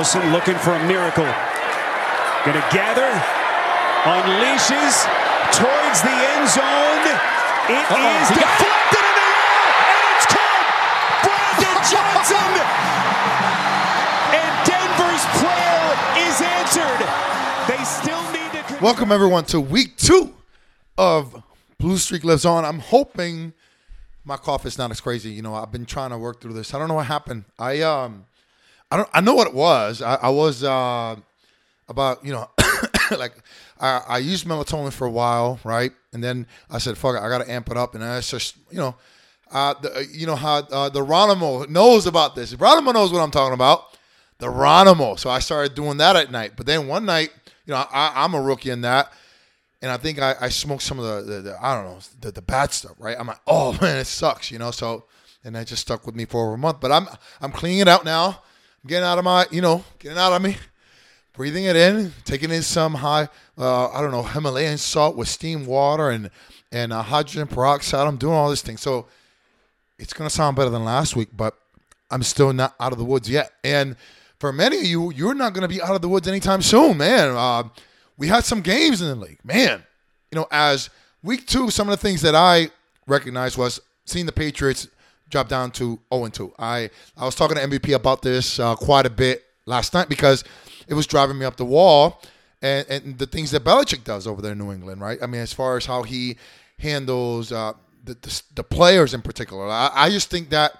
Wilson looking for a miracle. Gonna gather, unleashes towards the end zone. It Uh-oh, is he got it. deflected in the air, and it's caught. Brandon Johnson. and Denver's prayer is answered. They still need to. Welcome everyone to week two of Bluestreak Lives On. I'm hoping my cough is not as crazy. You know, I've been trying to work through this. I don't know what happened. I um, I don't. I know what it was. I, I was uh, about you know, like I, I used melatonin for a while, right? And then I said, "Fuck it, I got to amp it up." And it's just you know, uh, the, you know how uh, the Ronimo knows about this. Ronimo knows what I'm talking about. The Ronimo. So I started doing that at night. But then one night, you know, I, I'm a rookie in that and I think I, I smoked some of the, the, the I don't know the, the bad stuff, right? I'm like, oh man, it sucks, you know. So and that just stuck with me for over a month. But I'm I'm cleaning it out now. Getting out of my, you know, getting out of me, breathing it in, taking in some high, uh, I don't know, Himalayan salt with steam water and and uh, hydrogen peroxide. I'm doing all this thing, so it's gonna sound better than last week, but I'm still not out of the woods yet. And for many of you, you're not gonna be out of the woods anytime soon, man. Uh, we had some games in the league, man. You know, as week two, some of the things that I recognized was seeing the Patriots drop down to 0 and 2. I I was talking to MVP about this uh, quite a bit last night because it was driving me up the wall. And, and the things that Belichick does over there in New England, right? I mean, as far as how he handles uh, the, the the players in particular, I, I just think that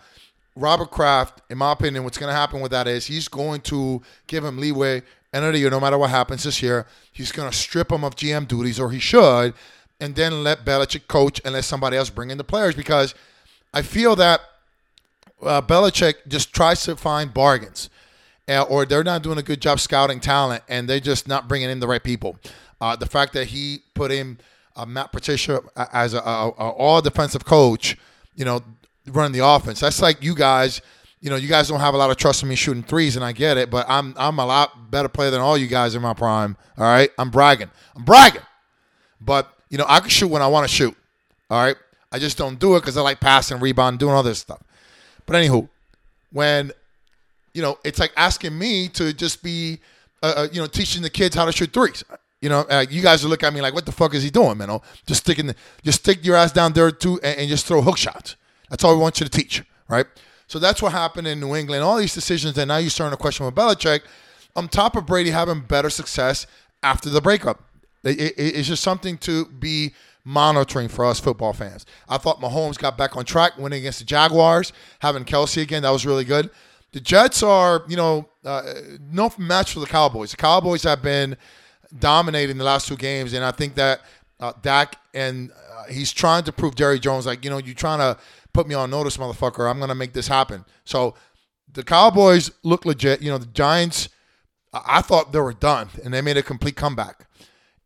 Robert Kraft, in my opinion, what's going to happen with that is he's going to give him leeway end of the year, no matter what happens this year. He's going to strip him of GM duties, or he should, and then let Belichick coach and let somebody else bring in the players because I feel that uh, Belichick just tries to find bargains, uh, or they're not doing a good job scouting talent, and they're just not bringing in the right people. Uh, the fact that he put in uh, Matt Patricia as a, a, a all defensive coach, you know, running the offense. That's like you guys. You know, you guys don't have a lot of trust in me shooting threes, and I get it. But I'm I'm a lot better player than all you guys in my prime. All right, I'm bragging. I'm bragging. But you know, I can shoot when I want to shoot. All right, I just don't do it because I like passing, rebound, doing all this stuff. But anywho, when you know, it's like asking me to just be, uh, uh, you know, teaching the kids how to shoot threes. You know, uh, you guys will look at me like, "What the fuck is he doing, man? Oh, just sticking, the, just stick your ass down there too, and, and just throw hook shots. That's all we want you to teach, right?" So that's what happened in New England. All these decisions, and now you're starting to question with Belichick. On top of Brady having better success after the breakup, it, it- it's just something to be monitoring for us football fans. I thought Mahomes got back on track, winning against the Jaguars, having Kelce again. That was really good. The Jets are, you know, uh, no match for the Cowboys. The Cowboys have been dominating the last two games, and I think that uh, Dak and uh, he's trying to prove Jerry Jones like, you know, you're trying to put me on notice, motherfucker. I'm gonna make this happen. So the Cowboys look legit. You know, the Giants. I I thought they were done, and they made a complete comeback.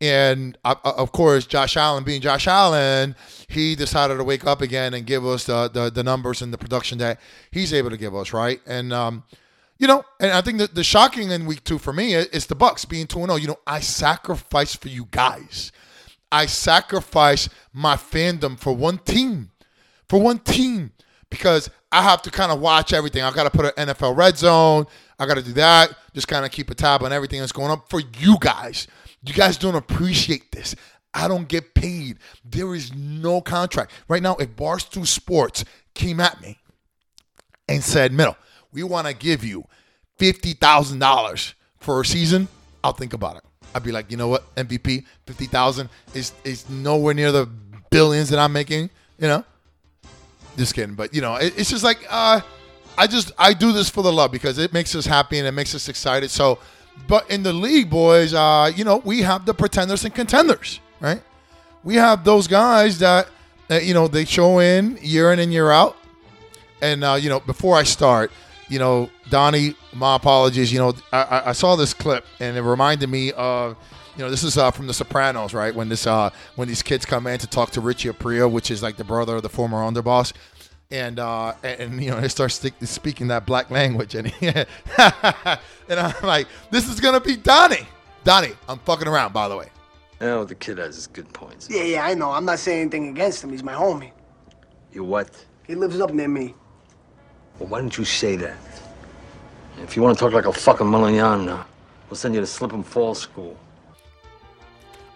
And uh, uh, of course, Josh Allen, being Josh Allen, he decided to wake up again and give us the the, the numbers and the production that he's able to give us, right? And um, you know, and I think the shocking in week two for me is the Bucks being two and zero. You know, I sacrificed for you guys. I sacrifice my fandom for one team, for one team, because I have to kind of watch everything. I got to put an NFL red zone. I got to do that. Just kind of keep a tab on everything that's going up for you guys. You guys don't appreciate this. I don't get paid. There is no contract right now. If Barstool Sports came at me and said, "Middle, we want to give you fifty thousand dollars for a season," I'll think about it. I'd be like, you know what, MVP, fifty thousand is is nowhere near the billions that I'm making. You know, just kidding. But you know, it, it's just like uh, I just I do this for the love because it makes us happy and it makes us excited. So, but in the league, boys, uh, you know, we have the pretenders and contenders, right? We have those guys that, that you know they show in year in and year out. And uh, you know, before I start, you know, Donnie, my apologies. You know, I, I- saw this clip and it reminded me of, you know, this is uh, from The Sopranos, right? When this uh, when these kids come in to talk to Richie Aprile, which is like the brother of the former underboss, and uh, and, and, you know they start stick, speaking that black language, and he, and I'm like, this is gonna be Donnie. Donnie, I'm fucking around, by the way. Oh, the kid has his good points. Yeah, yeah, I know. I'm not saying anything against him. He's my homie. You what? He lives up near me. Well, why don't you say that? If you want to talk like a fucking Malayan, uh, we'll send you to slip and fall school.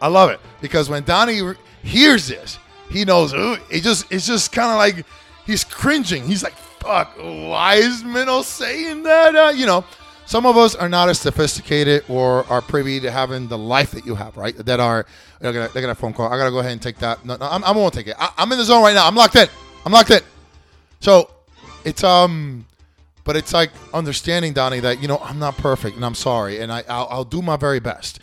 I love it because when Donnie re- hears this, he knows ooh, it just it's just kind of like he's cringing. He's like, "Fuck, why is Minnow saying that?" Uh, you know, some of us are not as sophisticated or are privy to having the life that you have, right? That are they got a phone call. I gotta go ahead and take that. No, no I'm, I won't take it. I, I'm in the zone right now. I'm locked in. I'm locked in. So it's um, but it's like understanding Donnie that you know I'm not perfect and I'm sorry and I I'll, I'll do my very best.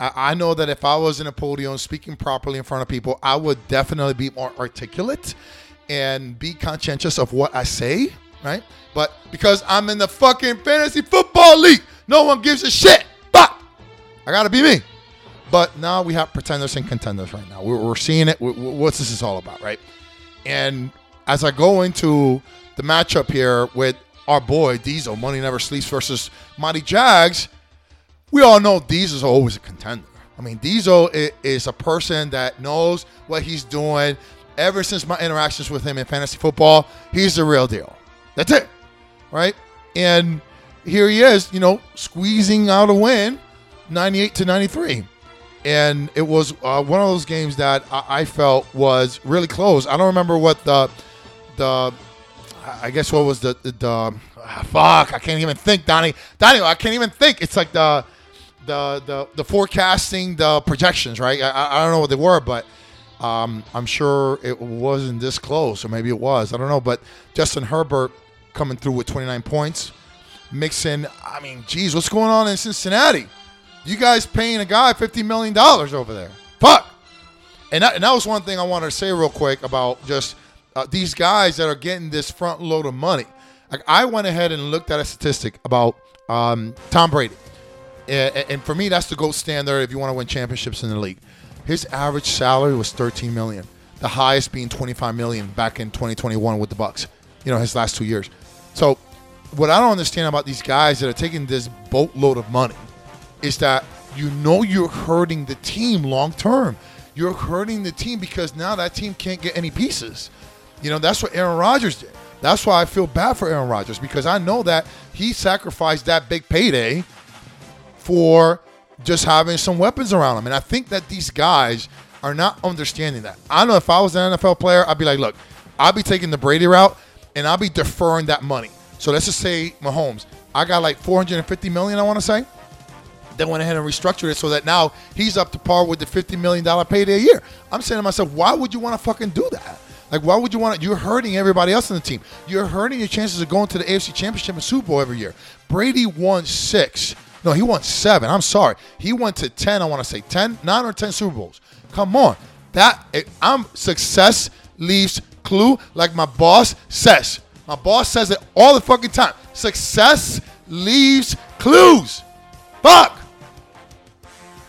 I, I know that if I was in a podium speaking properly in front of people, I would definitely be more articulate and be conscientious of what I say, right? But because I'm in the fucking fantasy football league, no one gives a shit. But I gotta be me. But now we have pretenders and contenders right now. We're, we're seeing it. we what's this is all about, right? And as I go into the matchup here with our boy Diesel, Money Never Sleeps versus Mighty Jags, we all know Diesel's always a contender. I mean, Diesel is a person that knows what he's doing. Ever since my interactions with him in fantasy football, he's the real deal. That's it, right? And here he is, you know, squeezing out a win, 98 to 93 and it was uh, one of those games that I, I felt was really close. I don't remember what the the I guess what was the the, the ah, fuck I can't even think, Donnie. Donnie, I can't even think. It's like the the the the forecasting, the projections, right? I, I I don't know what they were, but um, I'm sure it wasn't this close, or maybe it was. I don't know, but Justin Herbert coming through with 29 points. Mixon, I mean, geez, what's going on in Cincinnati? You guys paying a guy $50 million over there. Fuck. And that, and that was one thing I wanted to say real quick about just uh, these guys that are getting this front load of money. Like I went ahead and looked at a statistic about um, Tom Brady, and, and for me, that's the gold standard if you want to win championships in the league. His average salary was 13 million, the highest being 25 million back in 2021 with the Bucks. You know, his last two years. So, what I don't understand about these guys that are taking this boatload of money is that you know you're hurting the team long term. You're hurting the team because now that team can't get any pieces. You know, that's what Aaron Rodgers did. That's why I feel bad for Aaron Rodgers because I know that he sacrificed that big payday for just having some weapons around him. And I think that these guys are not understanding that. I know if I was an NFL player, I'd be like, look, I'll be taking the Brady route and I'll be deferring that money. So let's just say Mahomes, I got like 450 million, I want to say. Then went ahead and restructured it so that now he's up to par with the $50 million payday a year. I'm saying to myself, why would you want to fucking do that? Like, why would you want to? You're hurting everybody else on the team. You're hurting your chances of going to the AFC Championship and Super Bowl every year. Brady won six. No, he won seven. I'm sorry. He went to 10, I want to say 10, 9 or 10 Super Bowls. Come on. That I'm success leaves clue like my boss says. My boss says it all the fucking time. Success leaves clues. Fuck.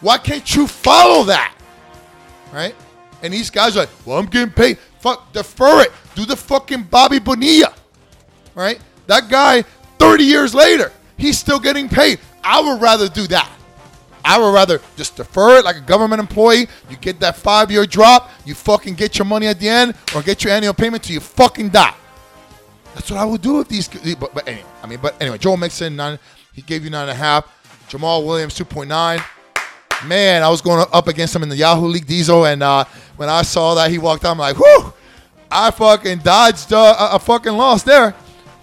Why can't you follow that? Right? And these guys are like, well, I'm getting paid. Fuck, defer it. Do the fucking Bobby Bonilla. Right? That guy, 30 years later, he's still getting paid. I would rather do that. I would rather just defer it like a government employee. You get that five year drop, you fucking get your money at the end, or get your annual payment till you fucking die. That's what I would do with these. But, but anyway, I mean, but anyway, Joel Mixon, nine, he gave you nine and a half. Jamaal Williams, 2.9. Man, I was going up against him in the Yahoo League Diesel, and uh, when I saw that he walked out, I'm like, whew, I fucking dodged uh, a, a fucking loss there.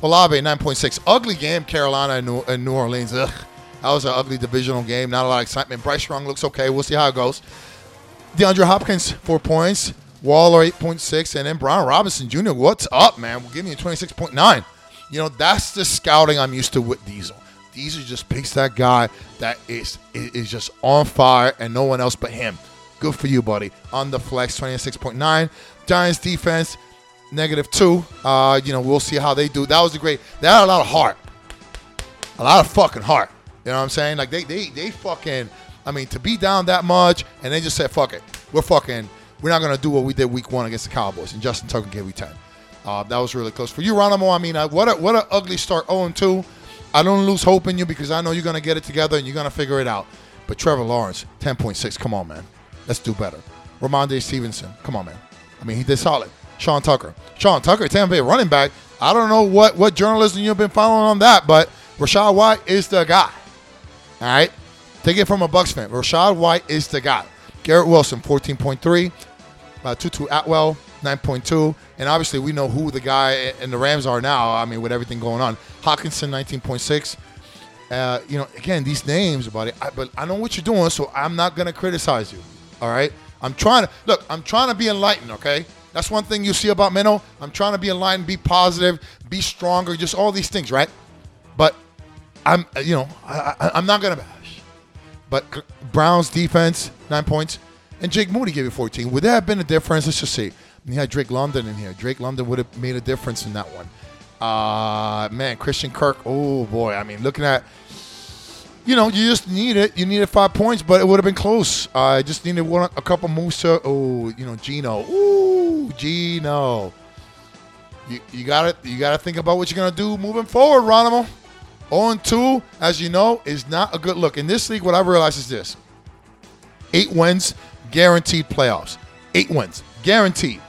Olave, 9.6. Ugly game, Carolina and New, and New Orleans. Ugh. That was an ugly divisional game. Not a lot of excitement. Bryce Young looks okay. We'll see how it goes. DeAndre Hopkins, four points. Waller, 8.6. And then Brian Robinson Jr., what's up, man? We'll give me a 26.9. You know, that's the scouting I'm used to with Diesel. Diesel just picks that guy that is, is just on fire and no one else but him. Good for you, buddy. On the flex, 26.9. Giants defense, negative two. Uh, you know, we'll see how they do. That was a great. They had a lot of heart. A lot of fucking heart. You know what I'm saying? Like they they they fucking. I mean, to be down that much and they just said, "Fuck it, we're fucking. We're not gonna do what we did week one against the Cowboys." And Justin Tucker gave me ten. Uh, that was really close for you, Ronimo. I mean, what a what an ugly start, 0 2. I don't lose hope in you because I know you're gonna get it together and you're gonna figure it out. But Trevor Lawrence, 10.6. Come on, man. Let's do better. Rhamondre Stevenson, come on, man. I mean, he did solid. Sean Tucker, Sean Tucker, Tampa Bay running back. I don't know what what journalism you've been following on that, but Rachaad White is the guy. All right? Take it from a Bucks fan. Rachaad White is the guy. Garrett Wilson, 14.3. Uh, Tutu Atwell, 9.2. And obviously, we know who the guy and the Rams are now. I mean, with everything going on. Hockenson, 19.6. Uh, you know, again, these names, buddy. I, but I know what you're doing, so I'm not gonna criticize you. All right. I'm trying to look. I'm trying to be enlightened. Okay. That's one thing you see about Minnow. I'm trying to be enlightened, be positive, be stronger, just all these things, right? But I'm, you know, I, I, I'm not gonna bash. But Browns defense, nine points, and Jake Moody gave you 14. Would that have been a difference? Let's just see. And you had Drake London in here. Drake London would have made a difference in that one. Uh man, Christian Kirk. Oh boy. I mean, looking at you know, you just need it. You needed five points, but it would have been close. Uh, I just needed one, a couple moves to. Oh, you know, Geno. Ooh, Geno. You, you got to You got to think about what you're gonna do moving forward, Ronimo. 0 2, as you know, is not a good look. In this league, what I've realized is this: eight wins, guaranteed playoffs. Eight wins, guaranteed.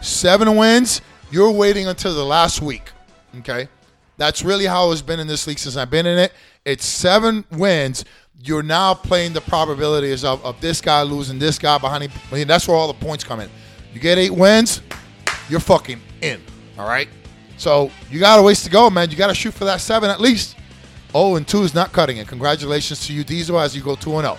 Seven wins, you're waiting until the last week. Okay? That's really how it's been in this league since I've been in it. It's seven wins. You're now playing the probabilities of, of this guy losing, this guy behind him. I mean, that's where all the points come in. You get eight wins, you're fucking in. All right? So you got a ways to go, man. You got to shoot for that seven at least. Oh, and two is not cutting it. Congratulations to you, Diesel, as you go 2 and 0.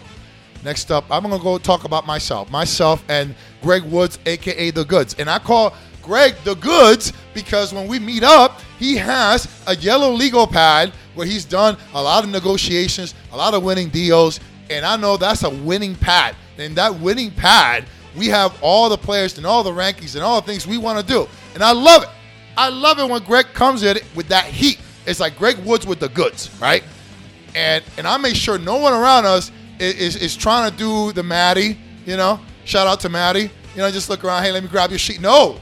Next up, I'm going to go talk about myself. Myself and Greg Woods, aka The Goods. And I call Greg The Goods because when we meet up, he has a yellow legal pad where he's done a lot of negotiations, a lot of winning deals. And I know that's a winning pad. And that winning pad, we have all the players and all the rankings and all the things we want to do. And I love it. I love it when Greg comes in with that heat. It's like Greg Woods with the goods, right? And and I make sure no one around us is, is, is trying to do the Maddie, you know. Shout out to Maddie. You know, just look around, hey, let me grab your sheet. No.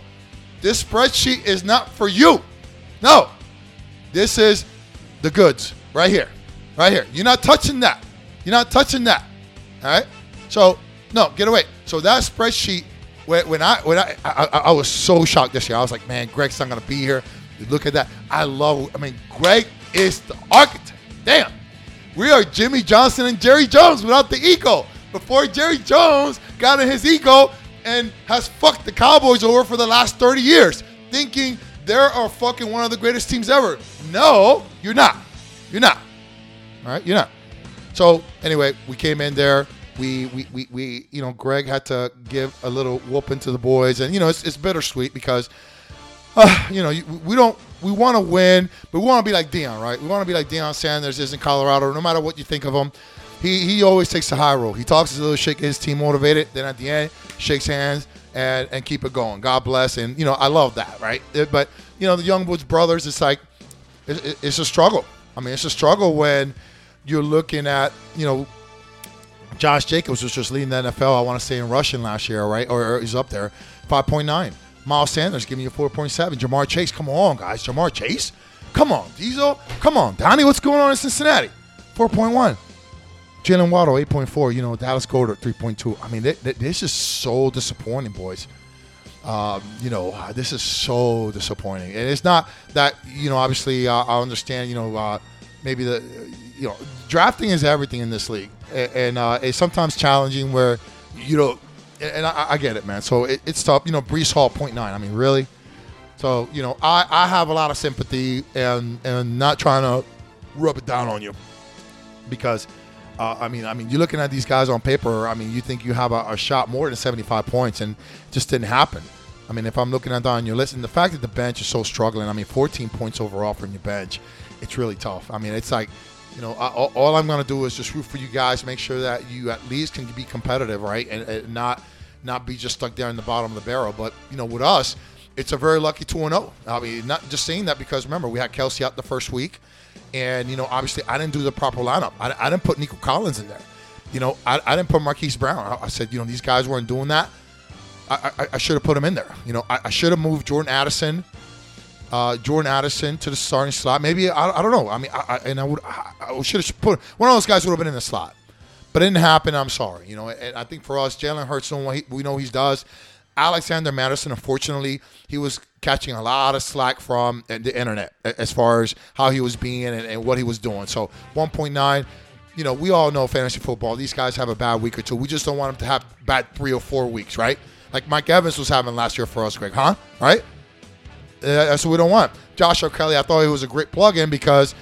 This spreadsheet is not for you. No. This is the goods right here. Right here. You're not touching that. You're not touching that. All right? So, no, get away. So that spreadsheet when, I when I, I I was so shocked this year. I was like, man, Greg's not gonna be here. Look at that. I love. I mean, Greg is the architect. Damn, we are Jimmy Johnson and Jerry Jones without the ego. Before Jerry Jones got in his ego and has fucked the Cowboys over for the last 30 years, thinking they're are fucking one of the greatest teams ever. No, you're not. You're not. All right, you're not. So anyway, we came in there. We, we, we, we, you know, Greg had to give a little whooping to the boys, and you know, it's, it's bittersweet because, uh, you know, we don't, we want to win, but we want to be like Deion, right? We want to be like Deion Sanders is in Colorado. No matter what you think of him, he he always takes the high road. He talks a little shit, gets his team motivated. Then at the end, shakes hands and and keep it going. God bless, and you know, I love that, right? It- but you know, the Young Woods brothers, it's like, it, it- it's a struggle. I mean, it's a struggle when you're looking at, you know, Josh Jacobs was just leading the NFL, I want to say, in rushing last year, right? Or, or he's up there, 5.9. Miles Sanders giving you 4.7. Ja'Marr Chase, come on, guys. Ja'Marr Chase? Come on. Diesel? Come on. Donnie, what's going on in Cincinnati? 4.1. Jaylen Waddle, 8.4. You know, Dallas Goedert, 3.2. I mean, th- th- this is so disappointing, boys. Um, you know, this is so disappointing. And it's not that, you know, obviously uh, I understand, you know, uh, maybe the, you know, drafting is everything in this league. And uh, it's sometimes challenging where, you know, and I, I get it, man. So it, it's tough. You know, Breece Hall, 0.9. I mean, really? So, you know, I, I have a lot of sympathy and, and not trying to rub it down on you because uh, I mean, I mean, you're looking at these guys on paper. I mean, you think you have a, a shot more than 75 points, and just didn't happen. I mean, if I'm looking at on your list, and the fact that the bench is so struggling, I mean, 14 points overall from your bench, it's really tough. I mean, it's like, you know, I, all, I'm going to do is just root for you guys, make sure that you at least can be competitive, right, and, and not not be just stuck there in the bottom of the barrel. But you know, with us, it's a very lucky 2 0. I mean, not just saying that because remember, we had Kelce out the first week. And, you know, obviously I didn't do the proper lineup. I, I didn't put Nico Collins in there. You know, I, I didn't put Marquise Brown. I, I said, you know, these guys weren't doing that. I, should have put him in there. You know, I should have moved Jordan Addison, uh, Jordan Addison to the starting slot. Maybe I, I don't know. I mean, I, I, and I would I, I should have put one of those guys would have been in the slot, but it didn't happen. I'm sorry. You know, and I think for us, Jalen Hurts, we know he does. Alexander Mattison, unfortunately, he was catching a lot of slack from the internet as far as how he was being and, and what he was doing. So 1.9, you know, we all know fantasy football. These guys have a bad week or two. We just don't want them to have bad three or four weeks, right? Like Mike Evans was having last year for us, Greg, huh? Right? That's what we don't want. Joshua Kelley, I thought he was a great plug-in because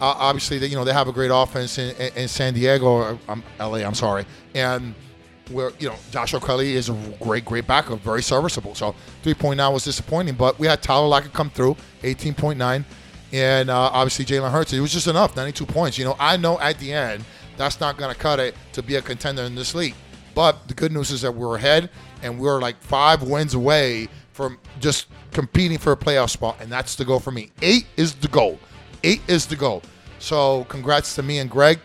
uh, obviously they, you know they have a great offense in, in, in San Diego, or um, LA. I'm sorry, and where you know Joshua Kelley is a great, great backup, very serviceable. So 3.9 was disappointing, but we had Tyler Lockett come through, 18.9, and uh, obviously Jalen Hurts. It was just enough, 92 points. You know, I know at the end that's not going to cut it to be a contender in this league. But the good news is that we're ahead, and we're like five wins away from just competing for a playoff spot, and that's the goal for me. Eight is the goal. Eight is the goal. So congrats to me and Greg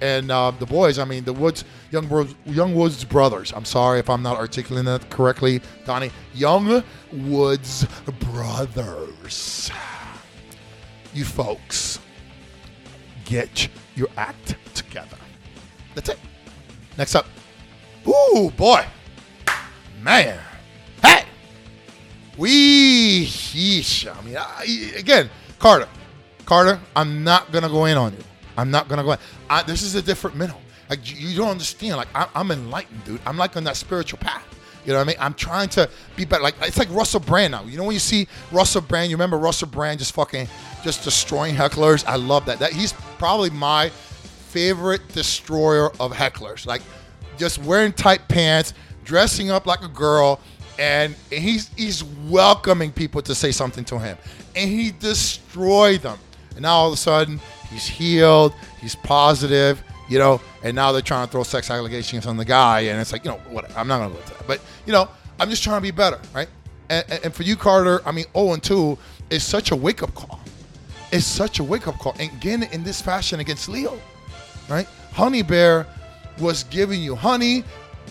and uh, the boys. I mean, the Woods, Young Woods, Young Woods brothers. I'm sorry if I'm not articulating that correctly, Donnie. Young Woods brothers. You folks, get your act together. That's it. Next up. Ooh, boy. Man. We, yeesh. I mean, I, again, Carter. Carter, I'm not gonna go in on you. I'm not gonna go in. I, this is a different minnow. Like you, you don't understand. Like I, I'm enlightened, dude. I'm like on that spiritual path. You know what I mean? I'm trying to be better. Like it's like Russell Brand now. You know when you see Russell Brand, you remember Russell Brand just fucking just destroying hecklers. I love that. That he's probably my favorite destroyer of hecklers. Like just wearing tight pants, dressing up like a girl, and he's he's welcoming people to say something to him, and he destroyed them. And now all of a sudden he's healed, he's positive, you know, and now they're trying to throw sex allegations on the guy, and it's like you know what? I'm not gonna go into that, but you know I'm just trying to be better, right? And, and, and for you, Carter, I mean 0 and 2 is such a wake up call. It's such a wake up call, and again in this fashion against Leo, right? Honey Bear was giving you honey,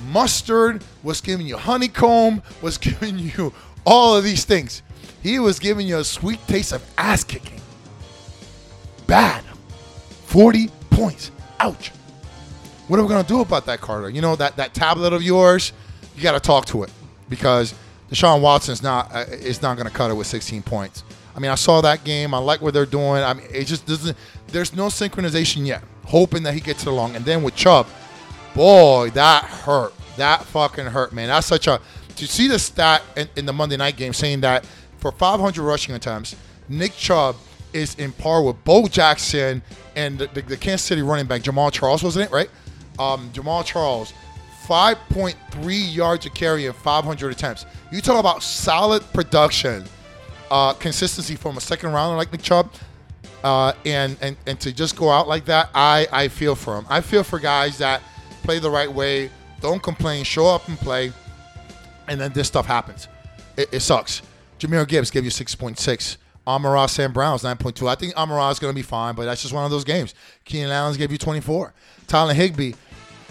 mustard was giving you honeycomb, was giving you all of these things. He was giving you a sweet taste of ass kicking. Bad. 40 points. Ouch. What are we going to do about that, Carter? You know, that, that tablet of yours, you got to talk to it because Deshaun Watson's not uh, is not going to cut it with 16 points. I mean, I saw that game. I like what they're doing. I mean, it just doesn't. There's no synchronization yet. Hoping that he gets it along, and then with Chubb, boy, that hurt. That fucking hurt, man. That's such a. To see the stat in, in the Monday night game saying that for 500 rushing attempts, Nick Chubb is in par with Bo Jackson and the, the, the Kansas City running back Jamaal Charles, wasn't it? Right? Um, Jamaal Charles, 5.3 yards a carry in 500 attempts. You talk about solid production, uh, consistency from a second rounder like Nick Chubb, uh, and, and and to just go out like that, I I feel for him. I feel for guys that play the right way, don't complain, show up and play, and then this stuff happens. It, it sucks. Jahmyr Gibbs gave you 6.6. Amon-Ra St. Brown's 9.2. I think Amara is going to be fine, but that's just one of those games. Keenan Allen's gave you 24. Tyler Higbee,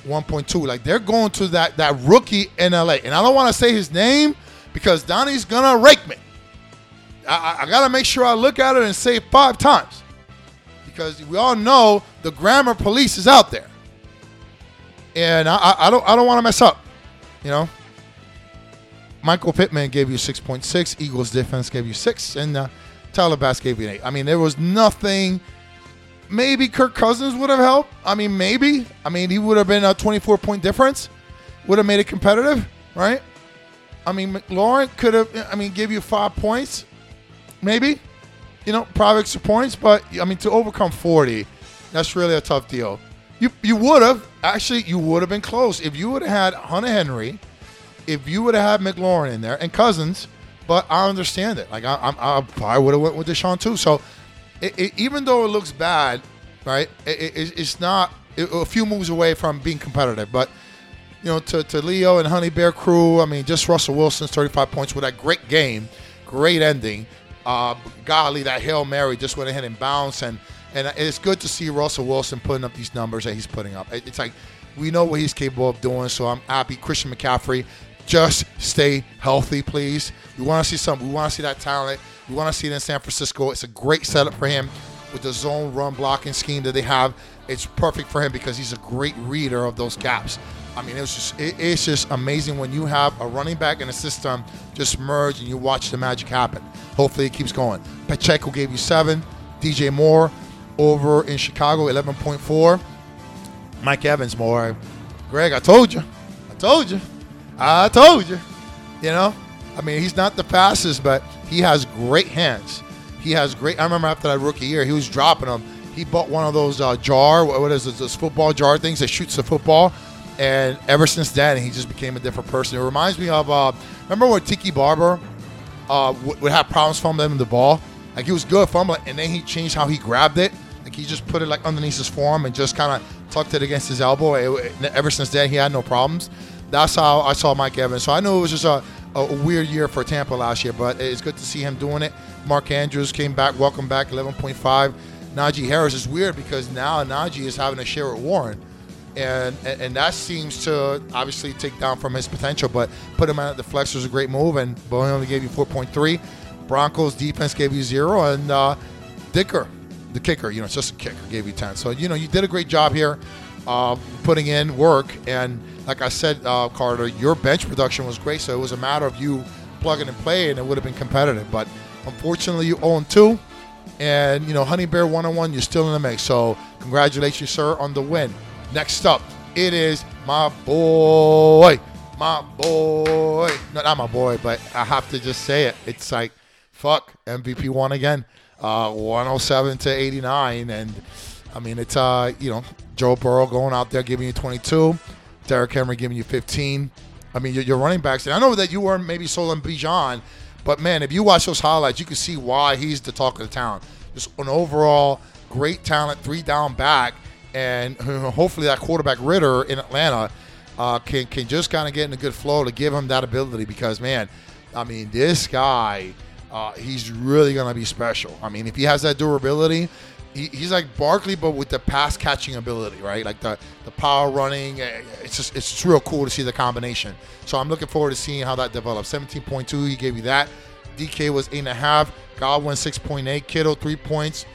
1.2. Like they're going to that that rookie in LA, and I don't want to say his name because Donnie's gonna rake me. I, I, I got to make sure I look at it and say it five times because we all know the grammar police is out there, and I, I, don't I don't want to mess up, you know. Michael Pittman gave you 6.6. Eagles defense gave you six, and uh, Tyler Bass gave you eight. I mean, there was nothing. Maybe Kirk Cousins would have helped. I mean, maybe. I mean, he would have been a 24 point difference. Would have made it competitive, right? I mean, McLaurin could have. I mean, give you five points, maybe. You know, probably extra points, but I mean, to overcome 40, that's really a tough deal. You you would have actually you would have been close if you would have had Hunter Henry, if you would have had McLaurin in there and Cousins. But I understand it. Like I, I, I probably would have went with Deshaun too. So it, it, even though it looks bad, right? It, it's not a few moves away from being competitive. But you know, to, to Leo and Honey Bear crew, I mean, just Russell Wilson's 35 points with that great game, great ending. Uh, golly, that Hail Mary just went ahead and bounced. And, and it's good to see Russell Wilson putting up these numbers that he's putting up. It's like we know what he's capable of doing, so I'm happy. Christian McCaffrey, just stay healthy, please. We want to see some. We want to see that talent. We want to see it in San Francisco. It's a great setup for him with the zone run blocking scheme that they have. It's perfect for him because he's a great reader of those gaps. I mean, it was just it, it's just amazing when you have a running back and a system just merge and you watch the magic happen. Hopefully, it keeps going. Pacheco gave you seven. DJ Moore over in Chicago, eleven point four. Mike Evans more. Greg, I told you. I told you. I told you. You know, I mean, he's not the fastest, but he has great hands. He has great. I remember after that rookie year, he was dropping them. He bought one of those uh, jar, what is it, those football jar things that shoots the football. And ever since then, he just became a different person. It reminds me of, uh, remember when Tiki Barber uh, would have problems fumbling the ball? Like he was good fumbling, and then he changed how he grabbed it. He just put it like underneath his forearm and just kind of tucked it against his elbow. It- it- ever since then, he had no problems. That's how I saw Mike Evans. So I knew it was just a, a weird year for Tampa last year, but it's good to see him doing it. Mark Andrews came back, welcome back, 11.5. Najee Harris is weird because now Najee is having a share with Warren. And, and and that seems to obviously take down from his potential, but put him at the flex was a great move, and Boeing only gave you 4.3. Broncos defense gave you zero, and uh, Dicker, the kicker, you know, it's just a kicker, gave you 10. So, you know, you did a great job here uh, putting in work. And like I said, uh, Carter, your bench production was great. So it was a matter of you plugging and playing, and it would have been competitive. But unfortunately, you own two. And, you know, Honey Bear 101, you're still in the mix. So congratulations, sir, on the win. Next up, it is my boy. My boy. No, not my boy, but I have to just say it. It's like, fuck, MVP one again. Uh, 107 to 89. And I mean, it's, uh, you know, Joe Burrow going out there giving you 22, Derrick Henry giving you 15. I mean, your, your running backs. And I know that you weren't maybe sold on Bijan, but man, if you watch those highlights, you can see why he's the talk of the town. Just an overall great talent, three down back, and hopefully that quarterback Ridder in Atlanta uh, can can just kind of get in a good flow to give him that ability. Because man, I mean, this guy, uh, he's really gonna be special. I mean, if he has that durability, he, he's like Barkley, but with the pass catching ability, right? Like the the power running. eh, It's just it's just real cool to see the combination. So I'm looking forward to seeing how that develops. 17.2, he gave you that. DK was eight and a half. Godwin 6.8. Kittle three points.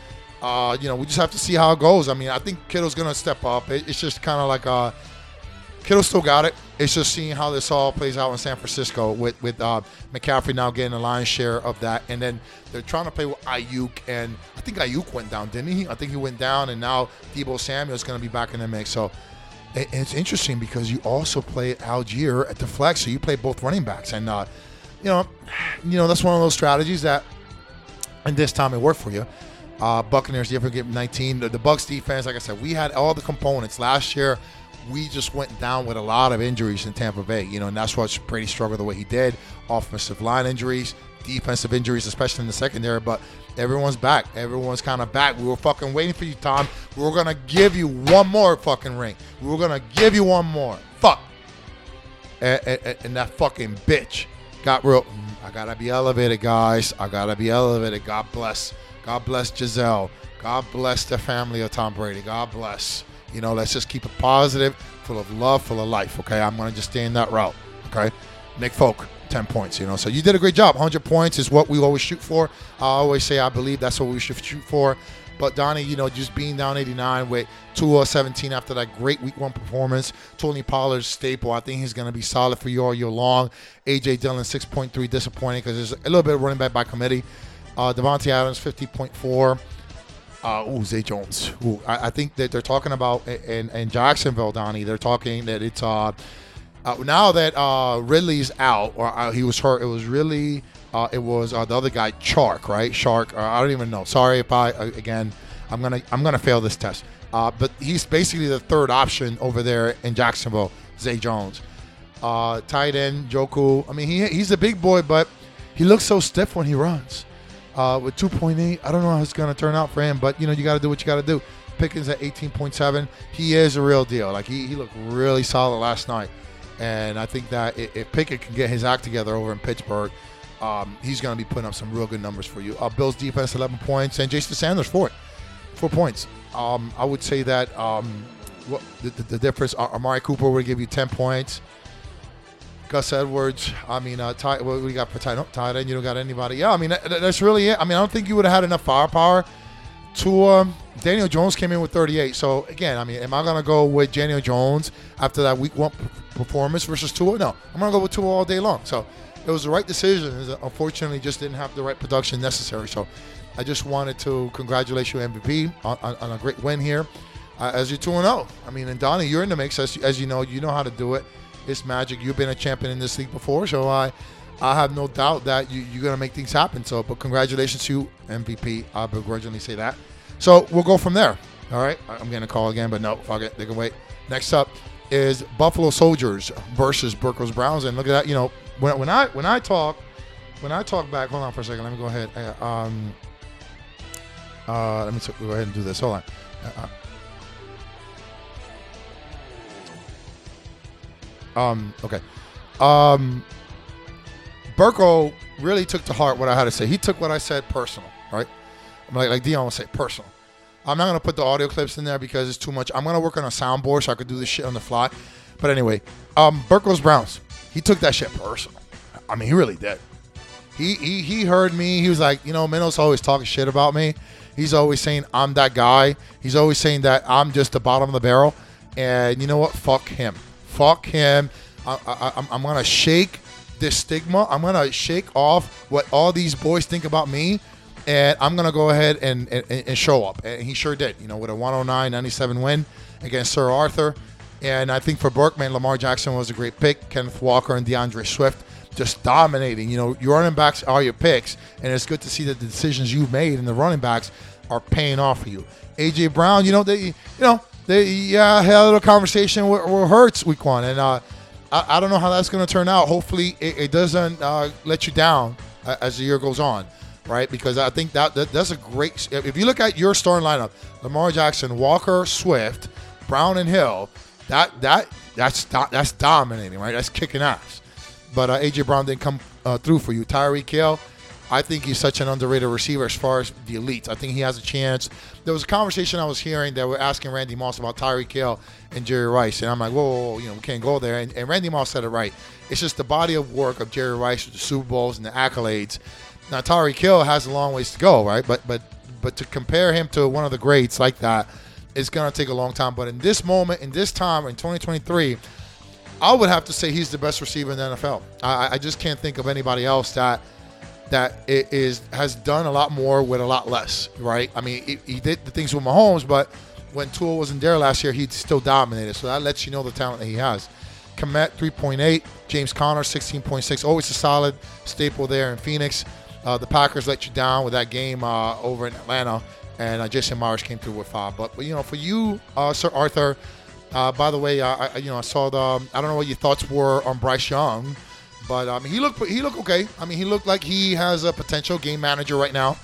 Uh, you know, we just have to see how it goes. I mean, I think Kittle's gonna step up. It, it's just kind of like uh, Kittle still got it. It's just seeing how this all plays out in San Francisco with with uh, McCaffrey now getting a lion's share of that, and then they're trying to play with Aiyuk, and I think Aiyuk went down, didn't he? I think he went down, and now Deebo Samuel's going to be back in the mix. So it, it's interesting because you also play Allgeier at the flex, so you play both running backs, and uh, you know, you know that's one of those strategies that, and this time it worked for you. Uh, Buccaneers, you ever get 19? The, the Bucks defense, like I said, we had all the components last year. We just went down with a lot of injuries in Tampa Bay, you know, and that's why Brady struggled the way he did. Offensive line injuries, defensive injuries, especially in the secondary. But everyone's back. Everyone's kind of back. We were fucking waiting for you, Tom. We were gonna give you one more fucking ring. We were gonna give you one more. Fuck. And, and, and that fucking bitch got real. "Mm, I gotta be elevated, guys. I gotta be elevated. God bless. God bless Gisele. God bless the family of Tom Brady. God bless. You know, let's just keep it positive, full of love, full of life. Okay, I'm gonna just stay in that route. Okay, Nick Folk, 10 points. You know, so you did a great job. 100 points is what we always shoot for. I always say I believe that's what we should shoot for. But Donnie, you know, just being down 89 with 217 after that great week one performance, Tony Pollard staple. I think he's going to be solid for you all year long. AJ Dillon 6.3 disappointing because there's a little bit of running back by committee. Uh, Davante Adams 50.4. Uh, ooh, Zay Jones. Ooh, I, I think that they're talking about in, in Jacksonville, Donnie. They're talking that it's uh, uh, now that uh, Ridley's out or uh, he was hurt. It was really uh, it was the other guy, Chark, right? Shark. I don't even know. Sorry if I again. I'm gonna I'm gonna fail this test. Uh, but he's basically the third option over there in Jacksonville. Zay Jones, uh, tight end Njoku. I mean, he he's a big boy, but he looks so stiff when he runs. Uh, with 2.8, I don't know how it's going to turn out for him, but you know you got to do what you got to do. Pickens at 18.7, he is a real deal. Like he, he looked really solid last night, and I think that if, Pickett can get his act together over in Pittsburgh, um, he's going to be putting up some real good numbers for you. Uh, Bills defense 11 points, and Jason Sanders four, four points. Um, I would say that um, what the, the, the difference. uh, Amari Cooper would give you 10 points. Gus Edwards. I mean, uh, tight, what you got for tight, tight end? You don't got anybody? Yeah, I mean, that, that's really it. I mean, I don't think you would have had enough firepower Tua, Daniel Jones came in with 38. So again, I mean, am I gonna go with Daniel Jones after that Week One performance versus Tua? No, I'm gonna go with Tua all day long. So it was the right decision. Unfortunately, just didn't have the right production necessary. So I just wanted to congratulate you, MVP, on, on, on a great win here. Uh, as you're 2 0. I mean, and Donnie, you're in the mix. As, as you know, you know how to do it. It's magic. You've been a champion in this league before, so I, I have no doubt that you, you're gonna make things happen. So, but congratulations to you, MVP. I begrudgingly say that. So we'll go from there. All right, I'm gonna call again, but no, fuck it. They can wait. Next up is Buffalo Soldiers versus Burkos Browns, and look at that. You know, when, when I when I talk when I talk back, hold on for a second. Let me go ahead. Uh, um, uh, let me go ahead and do this. Hold on. Uh, um, okay. Um, Burko really took to heart what I had to say. He took what I said personal, right? I'm like, like Deion would say, personal. I'm not gonna put the audio clips in there because it's too much. I'm gonna work on a soundboard so I could do this shit on the fly. But anyway, um, Burko's Browns. He took that shit personal. I mean, he really did. He, he he heard me. He was like, you know, Minos always talking shit about me. He's always saying I'm that guy. He's always saying that I'm just the bottom of the barrel. And you know what? Fuck him. Fuck him. I, I, I'm, gonna shake this stigma. I'm gonna shake off what all these boys think about me, and I'm gonna go ahead and, and, and show up. And he sure did. You know, with a 109-97 win against Sir Arthur. And I think for Berkman, Lamar Jackson was a great pick. Kenneth Walker and D'Andre Swift just dominating. You know, your running backs are your picks, and it's good to see that the decisions you've made in the running backs are paying off for you. AJ Brown, you know, they, you know, they yeah had a little conversation with, with Hurts week one, and uh, I, I don't know how that's going to turn out. Hopefully, it, it doesn't uh, let you down uh, as the year goes on, right? Because I think that, that that's a great. If you look at your starting lineup, Lamar Jackson, Walker, Swift, Brown, and Hill, that that that's that's dominating, right? That's kicking ass. But uh, AJ Brown didn't come uh, through for you. Tyreek Hill, I think he's such an underrated receiver as far as the elites. I think he has a chance. There was a conversation I was hearing that we were asking Randy Moss about Tyreek Hill and Jerry Rice, and I'm like, whoa, whoa, whoa, you know, we can't go there. And, and Randy Moss said it right. It's just the body of work of Jerry Rice with the Super Bowls and the accolades. Now Tyreek Hill has a long ways to go, right? But but but to compare him to one of the greats like that, it's gonna take a long time. But in this moment, in this time, in 2023. I would have to say he's the best receiver in the NFL. I, I just can't think of anybody else that that i- has done a lot more with a lot less. Right? I mean, he, he did the things with Mahomes, but when Tua wasn't there last year, he still dominated. So that lets you know the talent that he has. Kmet 3.8, James Conner 16.6, always a solid staple there in Phoenix. Uh, the Packers let you down with that game uh, over in Atlanta, and uh, Jason Myers came through with five. But, but you know, for you, uh, Sir Arthur, uh, by the way, I, you know, I saw the. Um, I don't know what your thoughts were on Bryce Young, but um, he looked he looked okay. I mean, he looked like he has a potential game manager right now,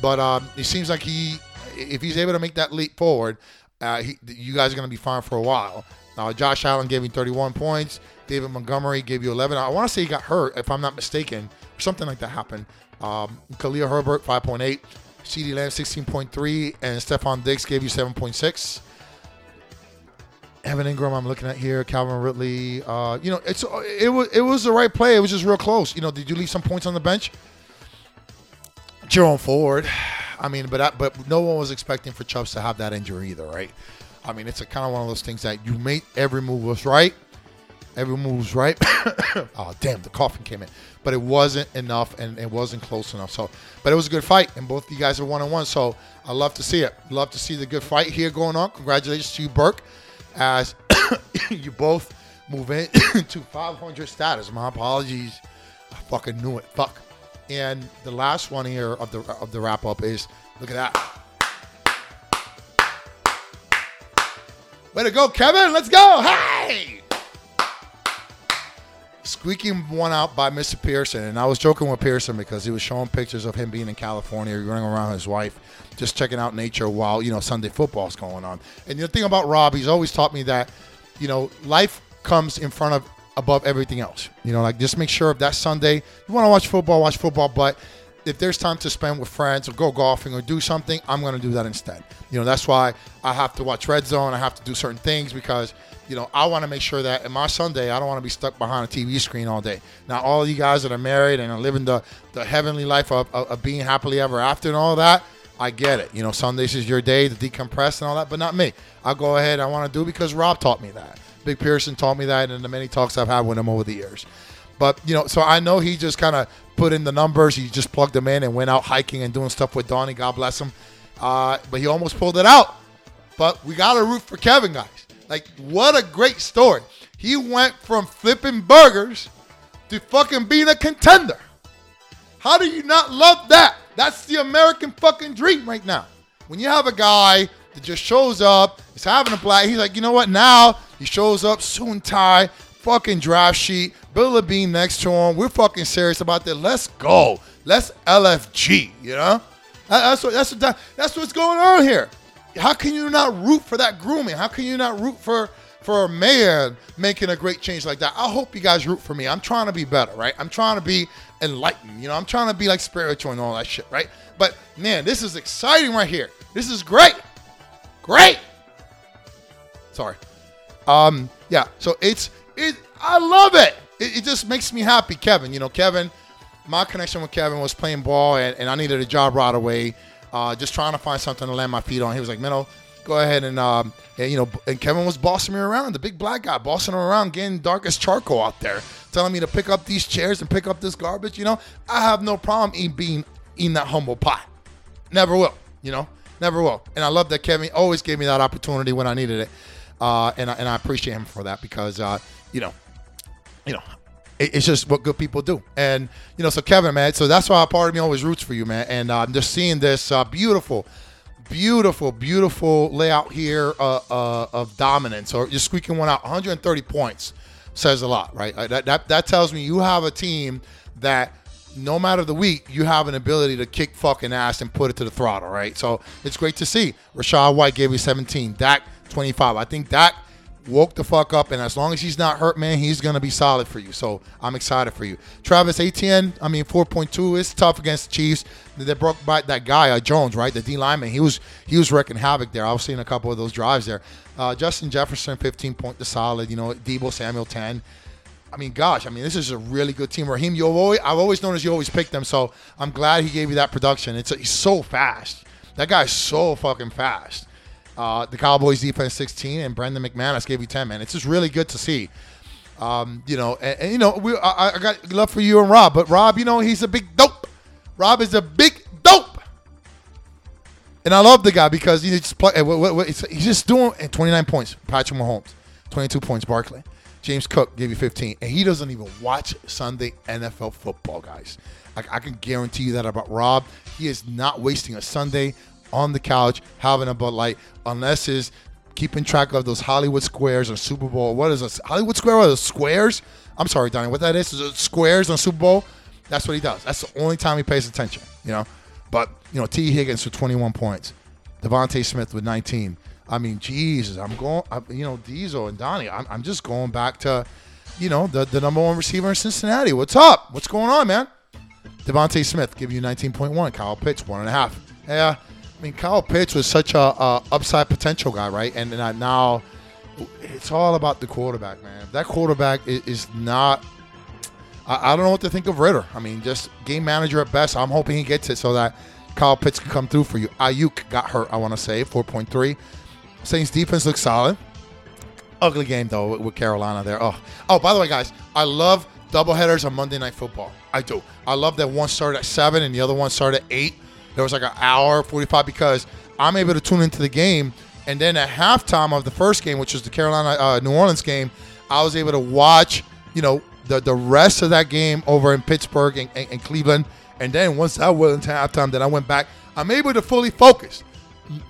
but um, it seems like he, if he's able to make that leap forward, uh, he, you guys are going to be fine for a while. Uh, Josh Allen gave you 31 points. David Montgomery gave you 11. I want to say he got hurt, if I'm not mistaken, something like that happened. Um, Khalil Herbert 5.8, CeeDee Lamb 16.3, and Stefon Diggs gave you 7.6. Evan Engram, I'm looking at here. Calvin Ridley. Uh, you know, it's it was it was the right play. It was just real close. You know, did you leave some points on the bench? Jerome Ford. I mean, but I, but no one was expecting for Chubbs to have that injury either, right? I mean, it's a kind of one of those things that you made every move was right. Every move was right. oh damn, the coffin came in, but it wasn't enough and it wasn't close enough. So, but it was a good fight, and both of you guys are one on one. So I love to see it. Love to see the good fight here going on. Congratulations to you, Burke, as you both move in to 500 status. My apologies. I fucking knew it. Fuck. And the last one here of the of the wrap up is look at that. Way to go, Kevin. Let's go. Hey! Squeaking one out by Mr. Pearson. And I was joking with Pearson because he was showing pictures of him being in California, running around with his wife, just checking out nature while, you know, Sunday football's going on. And the thing about Rob, he's always taught me that, you know, life comes in front of above everything else. You know, like just make sure if that Sunday you want to watch football, watch football, but if there's time to spend with friends or go golfing or do something, I'm going to do that instead. You know, that's why I have to watch Red Zone. I have to do certain things because, you know, I want to make sure that in my Sunday, I don't want to be stuck behind a TV screen all day. Now, all you guys that are married and are living the, the heavenly life of, of, of being happily ever after and all that, I get it. You know, Sundays is your day to decompress and all that, but not me. I'll go ahead. I want to do because Rob taught me that. Big Pearson taught me that in the many talks I've had with him over the years. But you know, so I know he just kind of put in the numbers. He just plugged them in and went out hiking and doing stuff with Donnie. God bless him. Uh, but he almost pulled it out. But we got to root for Kevin, guys. Like, what a great story. He went from flipping burgers to fucking being a contender. How do you not love that? That's the American fucking dream right now. When you have a guy that just shows up, is having a black, he's like, you know what? Now he shows up, soon tie, fucking draft sheet, Bill Levine next to him. We're fucking serious about this. Let's go. Let's LFG. You know, that's what that's what that's what's going on here. How can you not root for that grooming? How can you not root for for a man making a great change like that? I hope you guys root for me. I'm trying to be better, right? I'm trying to be enlightened. You know, I'm trying to be like spiritual and all that shit, right? But man, this is exciting right here. This is great. Great. Sorry. Um, yeah, so it's it I love it. it. It just makes me happy, Kevin. You know, Kevin, my connection with Kevin was playing ball and, and I needed a job right away. Uh, just trying to find something to land my feet on. He was like, Minnow, go ahead and, um, and, you know, and Kevin was bossing me around, the big black guy, bossing him around, getting dark as charcoal out there, telling me to pick up these chairs and pick up this garbage. You know, I have no problem in being in that humble pie. Never will. You know, never will. And I love that Kevin always gave me that opportunity when I needed it, uh, and I, and I appreciate him for that because uh, you know, you know, it's just what good people do. And you know, so Kevin, man, so that's why part of me always roots for you, man. And uh, I'm just seeing this uh, beautiful, beautiful, beautiful layout here uh, uh, of dominance, or just squeaking one out. 130 points says a lot, right? Uh, that, that that tells me you have a team that. No matter the week, you have an ability to kick fucking ass and put it to the throttle, right? So it's great to see. Rachaad White gave you 17, Dak 25. I think Dak woke the fuck up, and as long as he's not hurt, man, he's gonna be solid for you. So I'm excited for you. Travis Etienne, I mean 4.2 is tough against the Chiefs. They broke by that guy uh, Jones, right? The D lineman. He was he was wrecking havoc there. I was seeing a couple of those drives there. Uh, Justin Jefferson, 15 point to solid. You know, Deebo Samuel 10. I mean, gosh, I mean, this is a really good team. Raheem, you always, I've always known as you always pick them, so I'm glad he gave you that production. It's he's so fast. That guy's so fucking fast. Uh, the Cowboys defense 16 and Brandon McManus gave you 10, man. It's just really good to see. Um, you know, and, and you know, we, I, I, got love for you and Rob, but Rob, you know, he's a big dope. Rob is a big dope. And I love the guy because he just play. He's just doing 29 points. Patrick Mahomes, 22 points. Barkley, James Cook gave you 15, and he doesn't even watch Sunday NFL football, guys. I, I can guarantee you that about Rob. He is not wasting a Sunday on the couch having a Bud Light, unless is keeping track of those Hollywood squares or Super Bowl. What is this? Hollywood Square or the squares? I'm sorry, Donnie. What that is? Is squares on Super Bowl? That's what he does. That's the only time he pays attention. You know. But you know, Tee Higgins for 21 points, DeVonta Smith with 19. I mean, Jesus, I'm going. I, you know, Diesel and Donnie. I'm, I'm just going back to, you know, the the number one receiver in Cincinnati. What's up? What's going on, man? DeVonta Smith give you 19.1. Kyle Pitts one and a half. Yeah. I mean, Kyle Pitts was such a, a upside potential guy, right? And, and now it's all about the quarterback, man. That quarterback is, is not. I, I, don't know what to think of Ridder. I mean, just game manager at best. I'm hoping he gets it so that Kyle Pitts can come through for you. Aiyuk got hurt. I want to say 4.3. Saints defense looks solid. Ugly game though with Carolina there. Oh, oh. By the way, guys, I love doubleheaders on Monday Night Football. I do. I love that one started at seven and the other one started at eight there was like an hour 45 because I'm able to tune into the game. And then at halftime of the first game, which was the Carolina uh, New Orleans game, I was able to watch, you know, the, the rest of that game over in Pittsburgh and, and, and Cleveland. And then once that went into halftime, then I went back. I'm able to fully focus.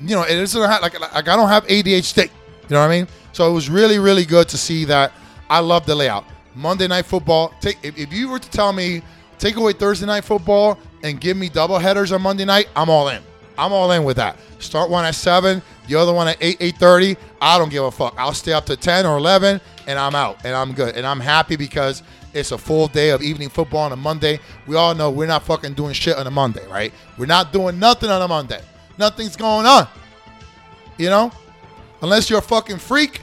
You know, it isn't like, like I don't have ADHD. You know what I mean? So it was really, really good to see that. I love the layout. Monday Night Football. Take if, if you were to tell me take away Thursday Night Football and give me double headers on Monday night, I'm all in. I'm all in with that. Start one at seven, the other one at eight, eight thirty. I don't give a fuck. I'll stay up to ten or eleven, and I'm out, and I'm good, and I'm happy because it's a full day of evening football on a Monday. We all know we're not fucking doing shit on a Monday, right? We're not doing nothing on a Monday. Nothing's going on. You know, unless you're a fucking freak,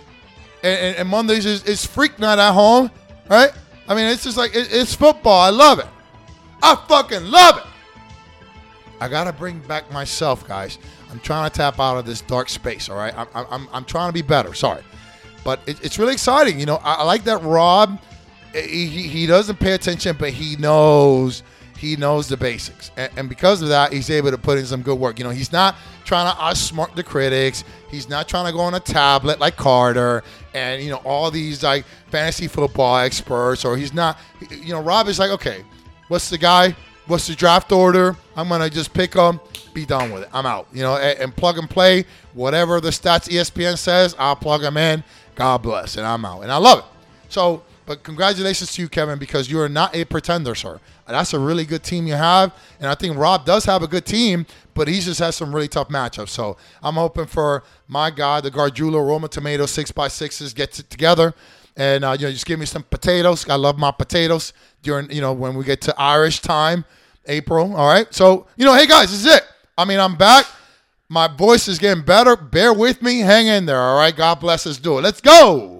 and, and, and Mondays is, is freak night at home, right? I mean, it's just like it, it's football. I love it. I fucking love it. I gotta bring back myself, guys. I'm trying to tap out of this dark space. All right, I'm I'm, I'm trying to be better. Sorry, but it, it's really exciting. You know, I, I like that Rob. Eh, he, he, he doesn't pay attention, but he knows he knows the basics, and, and because of that, he's able to put in some good work. You know, he's not trying to outsmart the critics. He's not trying to go on a tablet like Carter and you know all these like fantasy football experts, or he's not. You know, Rob is like, okay, what's the guy? What's the draft order? I'm gonna just pick them, be done with it. I'm out. You know, and, and plug and play whatever the stats ESPN says. I'll plug them in. God bless, and I'm out, and I love it. So, but congratulations to you, Kevin, because you are not a pretender, sir. That's a really good team you have, and I think Rob does have a good team, but he just has some really tough matchups. So I'm hoping for my God, the Gargiulo Roma Tomato six by sixes gets it together, and uh, you know just give me some potatoes. I love my potatoes during you know when we get to Irish time, April. All right, so you know, hey guys, this is it. I mean, I'm back. My voice is getting better. Bear with me. Hang in there. All right. God bless us. Do it. Let's go.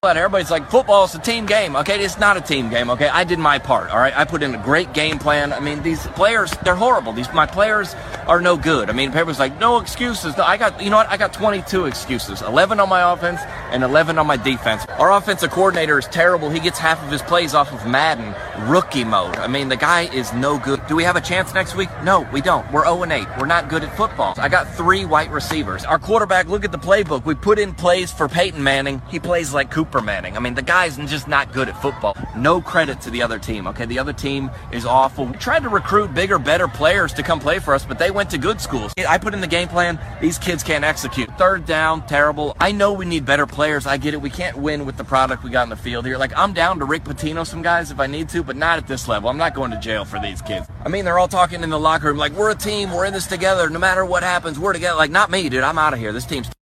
But everybody's like, football is a team game. Okay, it's not a team game. Okay, I did my part. All right, I put in a great game plan. I mean, these players, they're horrible. These my players are no good. I mean, everybody's like, no excuses. No, I got, you know what? I got 22 excuses. 11 on my offense and 11 on my defense. Our offensive coordinator is terrible. He gets half of his plays off of Madden rookie mode. I mean, the guy is no good. Do we have a chance next week? No, we don't. We're 0 8. We're not good at football. I got three white receivers. Our quarterback, look at the playbook. We put in plays for Peyton Manning. He plays like Cooper Manning. I mean, the guy's just not good at football. No credit to the other team, okay? The other team is awful. We tried to recruit bigger, better players to come play for us, but they went to good schools. I put in the game plan. These kids can't execute. Third down, terrible. I know we need better players. I get it. We can't win with the product we got in the field here. Like, I'm down to Rick Pitino some guys if I need to, but not at this level. I'm not going to jail for these kids. I mean, they're all talking in the locker room like, we're a team. We're in this together. No matter what happens, we're together. Like, not me, dude. I'm out of here. This team's